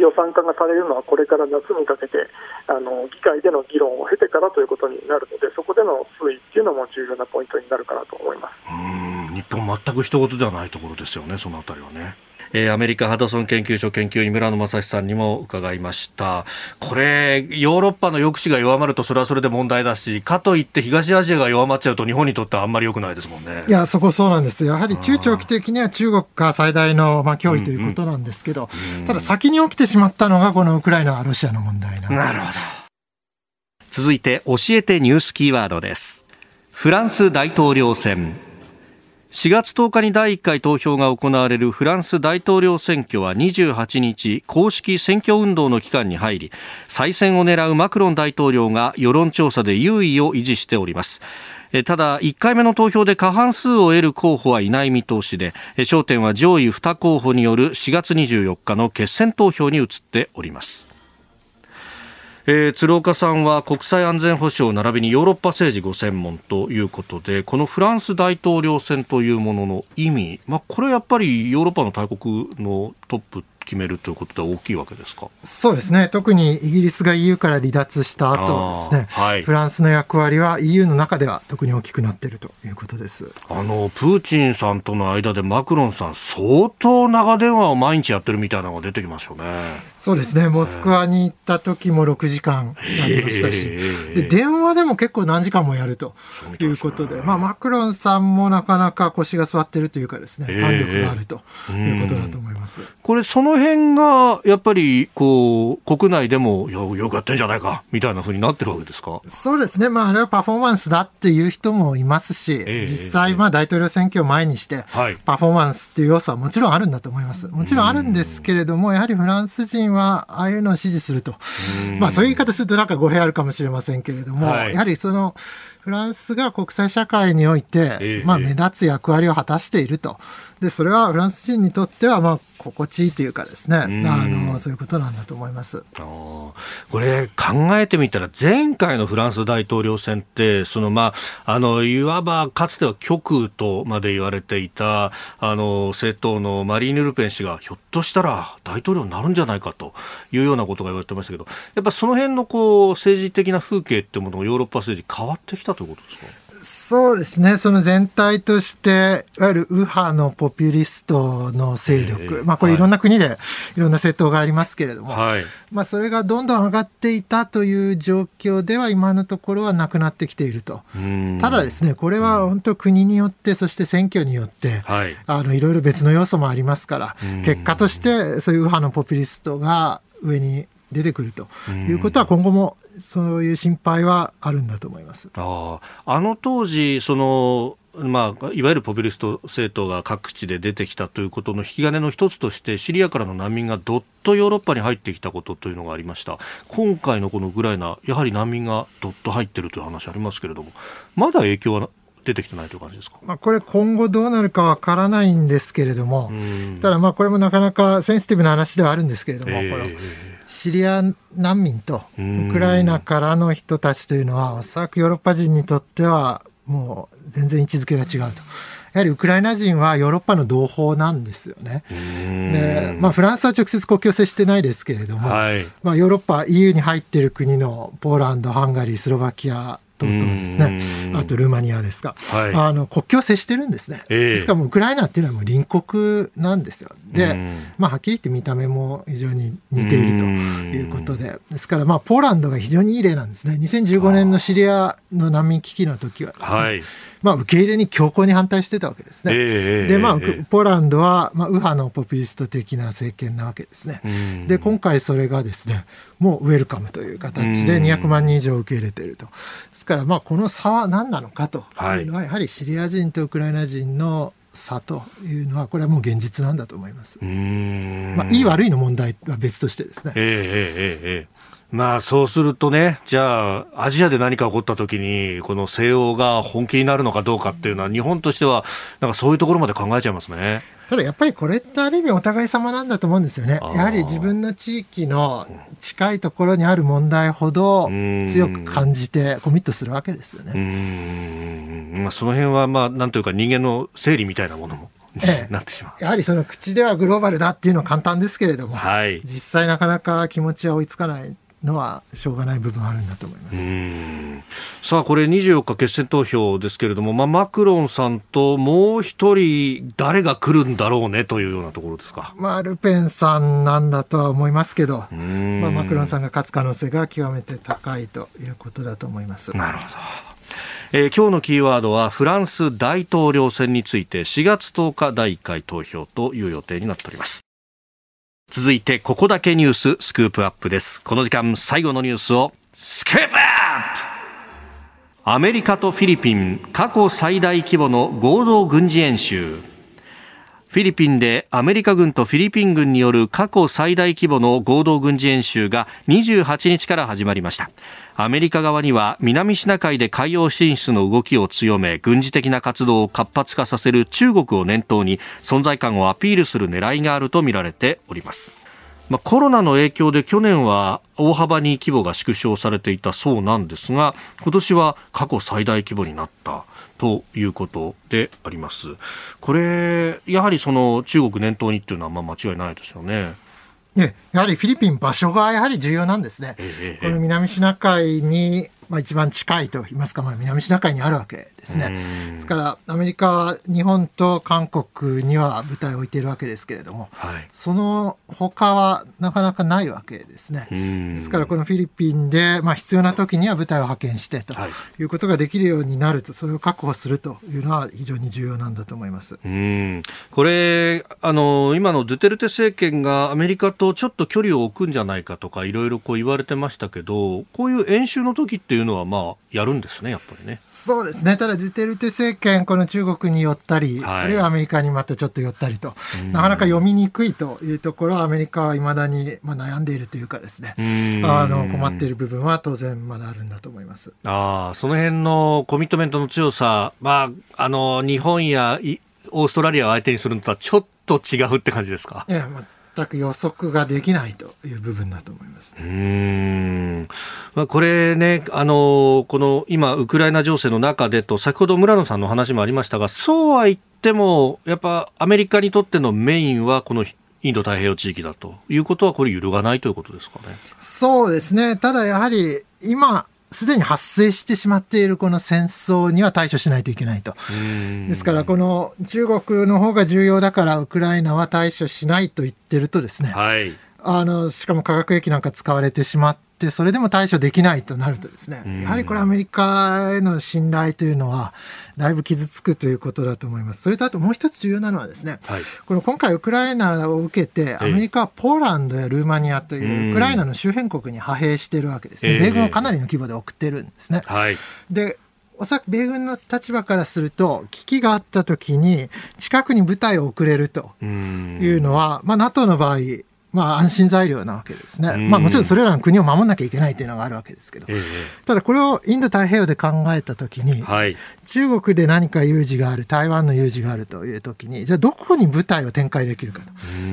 予算化がされるのはこれから夏にかけてあの議会での議論を経てからということになるのでそこでの推移っていうのも重要なポイントになるかなと思いますうん日本、全く一言ではないところですよね、そのあたりはね。えー、アメリカハドソン研究所研究員村野正史さんにも伺いました。これヨーロッパの抑止が弱まるとそれはそれで問題だしかといって東アジアが弱まっちゃうと日本にとってはあんまり良くないですもんね。いやそこそうなんですやはり中長期的には中国が最大のまあ脅威ということなんですけど、うんうん、ただ先に起きてしまったのがこのウクライナロシアの問題なんです。なるほど。続いて教えてニュースキーワードです。フランス大統領選4月10日に第1回投票が行われるフランス大統領選挙は28日公式選挙運動の期間に入り再選を狙うマクロン大統領が世論調査で優位を維持しております。ただ1回目の投票で過半数を得る候補はいない見通しで焦点は上位2候補による4月24日の決選投票に移っております。えー、鶴岡さんは国際安全保障並びにヨーロッパ政治ご専門ということでこのフランス大統領選というものの意味、まあ、これはやっぱりヨーロッパの大国のトップ決めるということで大きいわけですか？そうですね、特にイギリスが EU から離脱した後ですね、はい、フランスの役割は EU の中では特に大きくなっているということです。あのプーチンさんとの間でマクロンさん、相当長電話を毎日やってるみたいなのが出てきますよね。そうですね、モスクワに行った時も6時間やりましたし、で電話でも結構何時間もやるということで、まあ、マクロンさんもなかなか腰が座ってるというかですね、胆力があるということだと思います。これその辺がやっぱりこう国内でもよよくやってんじゃないかみたいなふうになってるわけですか？そうですね、まあ、あれはパフォーマンスだっていう人もいますし、実際、まあ、大統領選挙を前にして、パフォーマンスっていう要素はもちろんあるんだと思います。もちろんあるんですけれども、やはりフランス人はああいうのを支持すると、まあ、そういう言い方するとなんか語弊あるかもしれませんけれども、はい、やはりそのフランスが国際社会において、まあ、目立つ役割を果たしていると。で、それはフランス人にとっては、まあ、心地いいというかですね、あのそういうことなんだと思います。これ、考えてみたら、前回のフランス大統領選って、そのまあ、あのいわばかつては極右とまで言われていたあの政党のマリーヌ・ルペン氏が、ひょっとしたら大統領になるんじゃないかというようなことが言われてましたけど、やっぱその辺のこう政治的な風景ってものがヨーロッパ政治、変わってきたということですか？そうですね、その全体として、いわゆる右派のポピュリストの勢力、まあ、これ、い。ろんな国でいろんな政党がありますけれども、はい、まあ、それがどんどん上がっていたという状況では、今のところはなくなってきていると、ただですね、これは本当、国によって、そして選挙によって、はい、あのいろいろ別の要素もありますから、結果として、そういう右派のポピュリストが上に出てくると。いうことは、今後もそういう心配はあるんだと思います。ああの当時そのまあ、いわゆるポピュリスト政党が各地で出てきたということの引き金の一つとしてシリアからの難民がどっとヨーロッパに入ってきたことというのがありました。今回のこのウクライナやはり難民がどっと入っているという話ありますけれどもまだ影響は出てきてないという感じですか、まあ、これ、今後どうなるかわからないんですけれども、ただ、まあこれもなかなかセンシティブな話ではあるんですけれども、えー、これシリア難民とウクライナからの人たちというのは、おそらくヨーロッパ人にとっては、もう全然位置づけが違うと。やはりウクライナ人はヨーロッパの同胞なんですよね。でまあ、フランスは直接国境接してないですけれども、はい、まあ、ヨーロッパ、EU に入っている国のポーランド、ハンガリー、スロバキア等々ですね、あとルーマニアですか、はい、あの国境を接してるんですね、えー、ですからもうウクライナっていうのはもう隣国なんですよ、で、まあ、はっきり言って見た目も非常に似ているということで、ですから、まあ、ポーランドが非常にいい例なんですね、2015年のシリアの難民危機の時はですね、はいまあ、受け入れに強硬に反対してたわけですね。えー、で、まあ、ポーランドは、まあ、右派のポピュリスト的な政権なわけですね。で、今回それがですね、もうウェルカムという形で200万人以上受け入れていると。ですから、まあ、この差は何なのかというのは、やはりシリア人とウクライナ人の差というのは、これはもう現実なんだと思います。まあ、いい悪いの問題は別としてですね。えー、えー、えーまあそうするとね、じゃあ、アジアで何か起こったときに、この西欧が本気になるのかどうかっていうのは、日本としては、なんかそういうところまで考えちゃいますね。ただやっぱりこれってある意味お互い様なんだと思うんですよね。やはり自分の地域の近いところにある問題ほど強く感じてコミットするわけですよね。まあ、その辺はまあなんというか人間の整理みたいなものもええ、なってしまう。やはりその口ではグローバルだっていうのは簡単ですけれども、はい、実際なかなか気持ちは追いつかないのはしょうがない部分あるんだと思います。さあこれ24日決選投票ですけれども、まあ、マクロンさんともう一人誰が来るんだろうねというようなところですか、まあ、ルペンさんなんだとは思いますけど、まあ、マクロンさんが勝つ可能性が極めて高いということだと思います。なるほど。えー、今日のキーワードはフランス大統領選について4月10日第1回投票という予定になっております続いてここだけニューススクープアップです。この時間最後のニュースをスクープアップ。アメリカとフィリピン過去最大規模の合同軍事演習。フィリピンでアメリカ軍とフィリピン軍による過去最大規模の合同軍事演習が28日から始まりました。アメリカ側には南シナ海で海洋進出の動きを強め軍事的な活動を活発化させる中国を念頭に存在感をアピールする狙いがあるとみられております。まあ、コロナの影響で去年は大幅に規模が縮小されていたそうなんですが今年は過去最大規模になった。ということであります。これやはりその中国念頭にっていうのはまあ間違いないですよね。ね、やはりフィリピン場所がやはり重要なんですね。ええ、この南シナ海にまあ、一番近いといいますか、まあ、南シナ海にあるわけですね。ですからアメリカは日本と韓国には部隊を置いているわけですけれども、はい、その他はなかなかないわけですね。ですからこのフィリピンで、まあ、必要な時には部隊を派遣してということができるようになるとそれを確保するというのは非常に重要なんだと思います。これあの今のドゥテルテ政権がアメリカとちょっと距離を置くんじゃないかとかいろいろこう言われてましたけどこういう演習の時ってっていうのは、まあ、やるんですね、やっぱりね。そうですね。ただ、デュテルテ政権、この中国に寄ったり、はい、あるいはアメリカにまたちょっと寄ったりと、なかなか読みにくいというところは、アメリカはいまだに、まあ、悩んでいるというかですね、あの困っている部分は当然まだあるんだと思います。あその辺のコミットメントの強さ、まあ、あの日本やオーストラリアを相手にするのとはちょっと違うって感じですか？いや、まあ全く予測ができないという部分だと思います、ね、うん。まあ、これね、あのこの今、ウクライナ情勢の中でと、先ほど村野さんの話もありましたが、そうは言っても、やっぱアメリカにとってのメインは、このインド太平洋地域だということは、これ、揺るがないということですかね。そうですね、ただやはり今、すでに発生してしまっているこの戦争には対処しないといけないと。ですから、この中国の方が重要だから、ウクライナは対処しないと言ってるとですね、はい、あのしかも化学兵器なんか使われてしまっ、それでも対処できないとなるとですね、やはりこれアメリカへの信頼というのは、だいぶ傷つくということだと思います。それとあともう一つ重要なのはですね、はい、この今回ウクライナを受けて、アメリカはポーランドやルーマニアというウクライナの周辺国に派兵しているわけですね。米軍をかなりの規模で送ってるんですね。はい、でおそらく米軍の立場からすると、危機があったときに、近くに部隊を送れるというのは、まあ、NATO の場合、まあ、安心材料なわけですね、まあ、もちろんそれらの国を守らなきゃいけないというのがあるわけですけど、えただこれをインド太平洋で考えたときに、はい、中国で何か有事がある、台湾の有事があるというときに、じゃあ、どこに部隊を展開できるかと、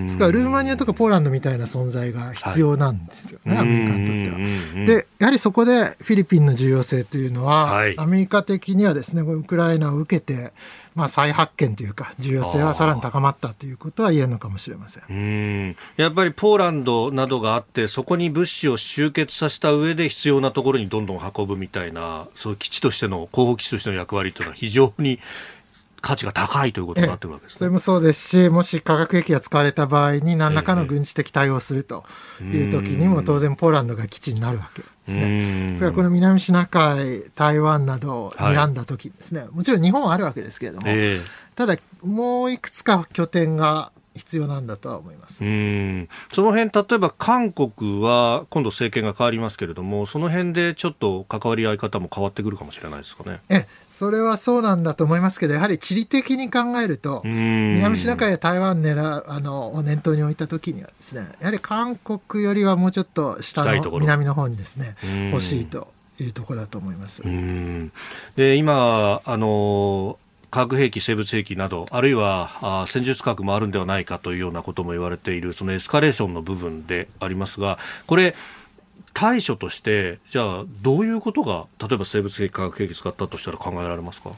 ですから、ルーマニアとかポーランドみたいな存在が必要なんですよね、はい、アメリカにとっては。で、やはりそこでフィリピンの重要性というのは、はい、アメリカ的にはですね、ウクライナを受けて、まあ、再発見というか、重要性はさらに高まったということは言えるのかもしれません。ん。やっぱりポーランドなどがあって、そこに物資を集結させた上で必要なところにどんどん運ぶみたいな、そういう基地としての、候補基地としての役割というのは、非常に価値が高いということになってるわけです、ね、それもそうですし、もし化学兵器が使われた場合に何らかの軍事的対応をするという時にも当然ポーランドが基地になるわけですね。それからこの南シナ海、台湾などを睨んだ時ですね、はい、もちろん日本はあるわけですけれども、えー、ただもういくつか拠点が必要なんだとは思います。うん。その辺例えば韓国は今度政権が変わりますけれどもその辺でちょっと関わり合い方も変わってくるかもしれないですかね。えそれはそうなんだと思いますけどやはり地理的に考えると南シナ海や台湾狙あのを念頭に置いた時にはですねやはり韓国よりはもうちょっと下の南の方にですね欲しいというところだと思います。で今あの化学兵器、生物兵器など、あるいは戦術核もあるんではないかというようなことも言われている、そのエスカレーションの部分でありますが、これ、対処として、じゃあ、どういうことが、例えば生物兵器、化学兵器使ったとしたら考えられますか？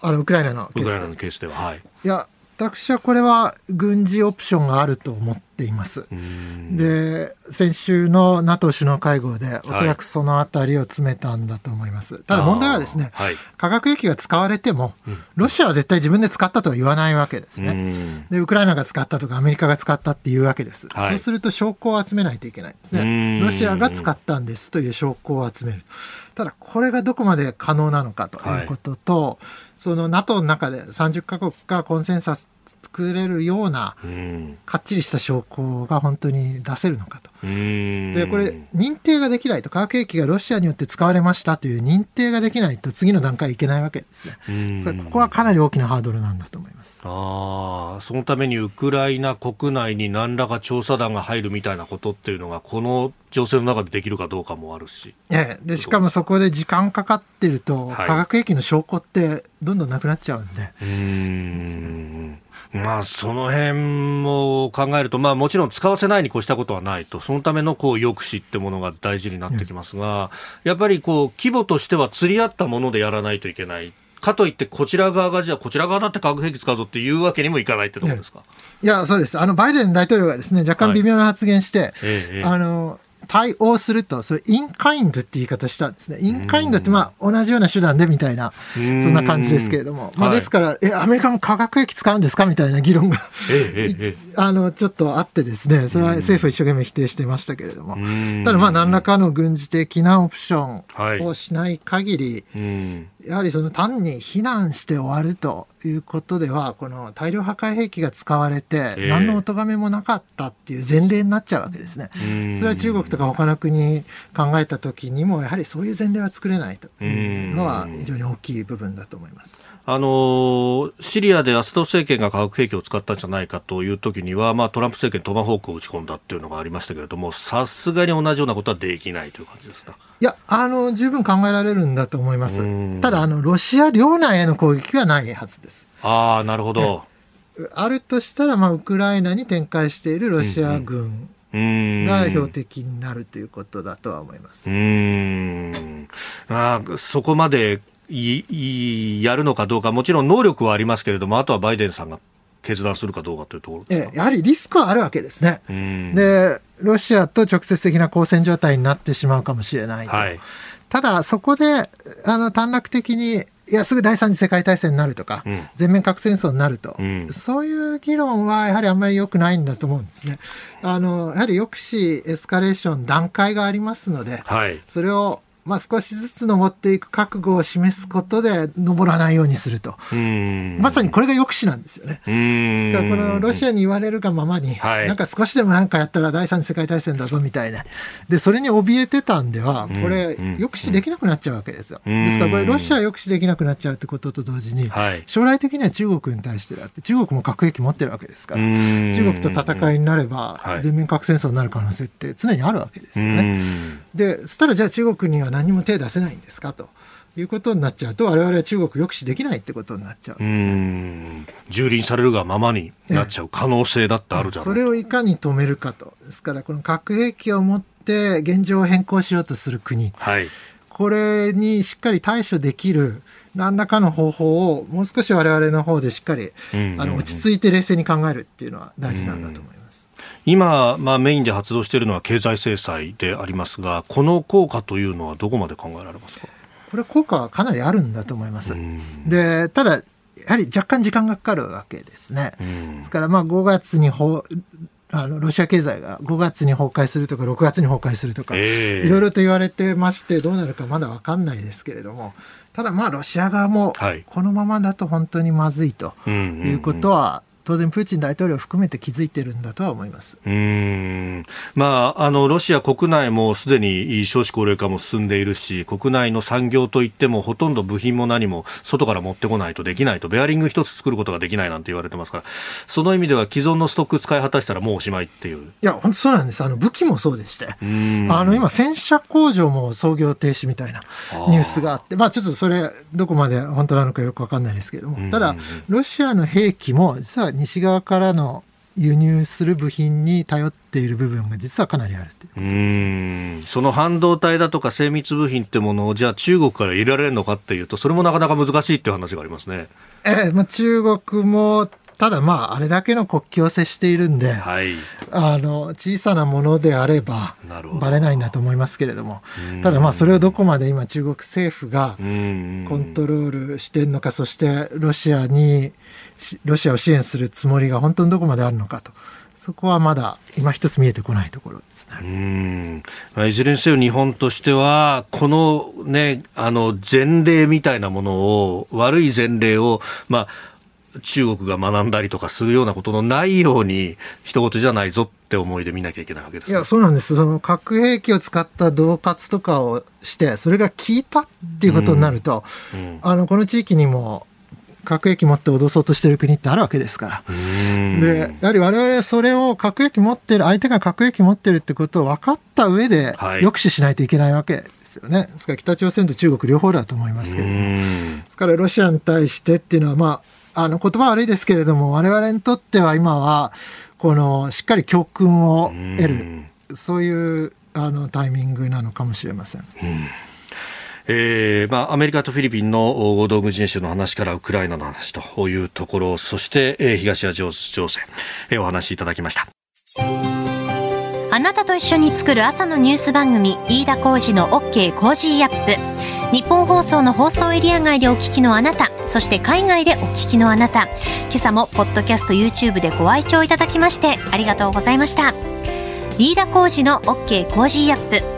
あのウクライナのケースウクライナのケースでは、はい、いや私はこれは軍事オプションがあると思っています。で、先週の NATO 首脳会合で、おそらくそのあたりを詰めたんだと思います。はい、ただ問題はですね、はい、化学兵器が使われても、ロシアは絶対自分で使ったとは言わないわけですね。で、ウクライナが使ったとか、アメリカが使ったっていうわけです。はい、そうすると証拠を集めないといけないんですね。ロシアが使ったんですという証拠を集める。ただ、これがどこまで可能なのかということと、その NATO の中で30カ国がコンセンサス作れるような、かっちりした証拠が本当に出せるのかと。で、これ、認定ができないと、化学兵器がロシアによって使われましたという認定ができないと、次の段階いけないわけですね。ここはかなり大きなハードルなんだと思います。あそのためにウクライナ国内に何らか調査団が入るみたいなことっていうのが、この情勢の中でできるかどうかもあるし。ええ、でしかもそこで時間かかってると、はい、化学兵器の証拠ってどんどんなくなっちゃうんで。うんまあ、その辺も考えると、まあ、もちろん使わせないに越したことはないと、そのためのこう抑止ってものが大事になってきますが、やっぱりこう規模としては釣り合ったものでやらないといけない。かといって、こちら側がじゃあ、こちら側だって化学兵器使うぞっていうわけにもいかないってところですか？いや、そうです。あの、バイデン大統領がですね、若干微妙な発言して、はいええ、あの、対応すると、それ、インカインドって言い方したんですね。インカインドって、まあ、同じような手段でみたいな、そんな感じですけれども。まあ、ですから、え、アメリカも化学兵器使うんですかみたいな議論があの、ちょっとあってですね、それは政府は一生懸命否定してましたけれども。ただ、まあ、何らかの軍事的なオプションをしない限り、やはりその単に非難して終わるということでは、この大量破壊兵器が使われて、何のお咎めもなかったっていう前例になっちゃうわけですね。それは中国とか他の国考えたときにも、やはりそういう前例は作れないというのは非常に大きい部分だと思います。あのシリアでアスド政権が化学兵器を使ったんじゃないかというときには、まあ、トランプ政権、トマホークを打ち込んだっていうのがありましたけれども、さすがに同じようなことはできないという感じですか？いや、あの、十分考えられるんだと思います。ただ、あの、ロシア領内への攻撃はないはずです。ああ、なるほど。あるとしたら、まあ、ウクライナに展開しているロシア軍が標的になるということだとは思います。うんあそこまでいやるのかどうか、もちろん能力はありますけれども、あとはバイデンさんが決断するかどうかというところえやはりリスクはあるわけですね。で、ロシアと直接的な交戦状態になってしまうかもしれないと。はい、ただ、そこであの短絡的にいや、すぐ第三次世界大戦になるとか、うん、全面核戦争になると、うん、そういう議論はやはりあんまり良くないんだと思うんですね。あの、やはり抑止、エスカレーション、段階がありますので、はい、それをまあ、少しずつ登っていく覚悟を示すことで登らないようにすると、まさにこれが抑止なんですよね。ですから、このロシアに言われるがままに、はい、なんか少しでもなんかやったら第三次世界大戦だぞみたいな、でそれに怯えてたんでは、これ、抑止できなくなっちゃうわけですよ。ですから、これ、ロシア抑止できなくなっちゃうってことと同時に、将来的には中国に対してだって、中国も核兵器持ってるわけですから、中国と戦いになれば、全面核戦争になる可能性って常にあるわけですよね。で、そしたらじゃあ中国には何も手出せないんですか？と。いうことになっちゃうと、我々は中国抑止できないってことになっちゃうんですね。蹂躙されるがままになっちゃう可能性だってあるじゃん。それをいかに止めるかと。ですから、この核兵器を持って現状を変更しようとする国。はい、これにしっかり対処できる何らかの方法をもう少し我々の方でしっかり、あの落ち着いて冷静に考えるっていうのは大事なんだと思います。今、まあ、メインで発動しているのは経済制裁でありますが、この効果というのはどこまで考えられますか？これ、効果はかなりあるんだと思います。でただやはり若干時間がかかるわけですね。ですから、まあ、5月にほあのロシア経済が5月に崩壊するとか、6月に崩壊するとか、いろいろと言われてまして、どうなるかまだ分かんないですけれども、ただ、まあ、ロシア側も、このままだと本当にまずいということは、当然、プーチン大統領を含めて気づいてるんだとは思います。うん。まあ、あのロシア国内もすでに少子高齢化も進んでいるし、国内の産業といっても、ほとんど部品も何も外から持ってこないとできないと、ベアリング一つ作ることができないなんて言われてますから、その意味では既存のストック使い果たしたらもうおしまいっていう。いや、本当そうなんです。あの武器もそうでして、あの今、戦車工場も操業停止みたいなニュースがあって、まあ、ちょっとそれ、どこまで本当なのかよく分かんないですけれども、ただ、ロシアの兵器も実は西側からの輸入する部品に頼っている部分が実はかなりあるというその半導体だとか精密部品ってものをじゃあ中国から入れられるのかっていうとそれもなかなか難しいっていう話がありますね。えーまあ、中国もただまあ、あれだけの国境を接しているんで、はい、あの小さなものであれば、ばれないんだと思いますけれども、ただまあ、それをどこまで今、中国政府がコントロールしてるのか、そしてロシアに、ロシアを支援するつもりが本当にどこまであるのかと。そこはまだ今一つ見えてこないところですね。うん。いずれにせよ日本としては、このね、あの前例みたいなものを、悪い前例を、まあ、中国が学んだりとかするようなことのないように一言じゃないぞって思いで見なきゃいけないわけです、いやそうなんです。その核兵器を使った恫喝とかをしてそれが効いたっていうことになると、うん。うん、あのこの地域にも核兵器持って脅そうとしてる国ってあるわけですから。で、やはり我々はそれを核兵器持ってる、相手が核兵器持ってるってことを分かった上で抑止しないといけないわけですよね。ですから北朝鮮と中国両方だと思いますけれども。ですからロシアに対してっていうのは、まあ、あの言葉悪いですけれども、我々にとっては今は、このしっかり教訓を得る、そういうあのタイミングなのかもしれません。えーまあ、アメリカとフィリピンの合同軍事演習の話からウクライナの話というところそして、えー、東アジア情勢、えー、お話いただきました。あなたと一緒に作る朝のニュース番組飯田浩司の OK! Cozy up!。ニッポン放送の放送エリア外でお聞きのあなたそして海外でお聞きのあなた。今朝もポッドキャスト YouTube でご愛聴いただきましてありがとうございました。飯田浩司の OK! Cozy up!。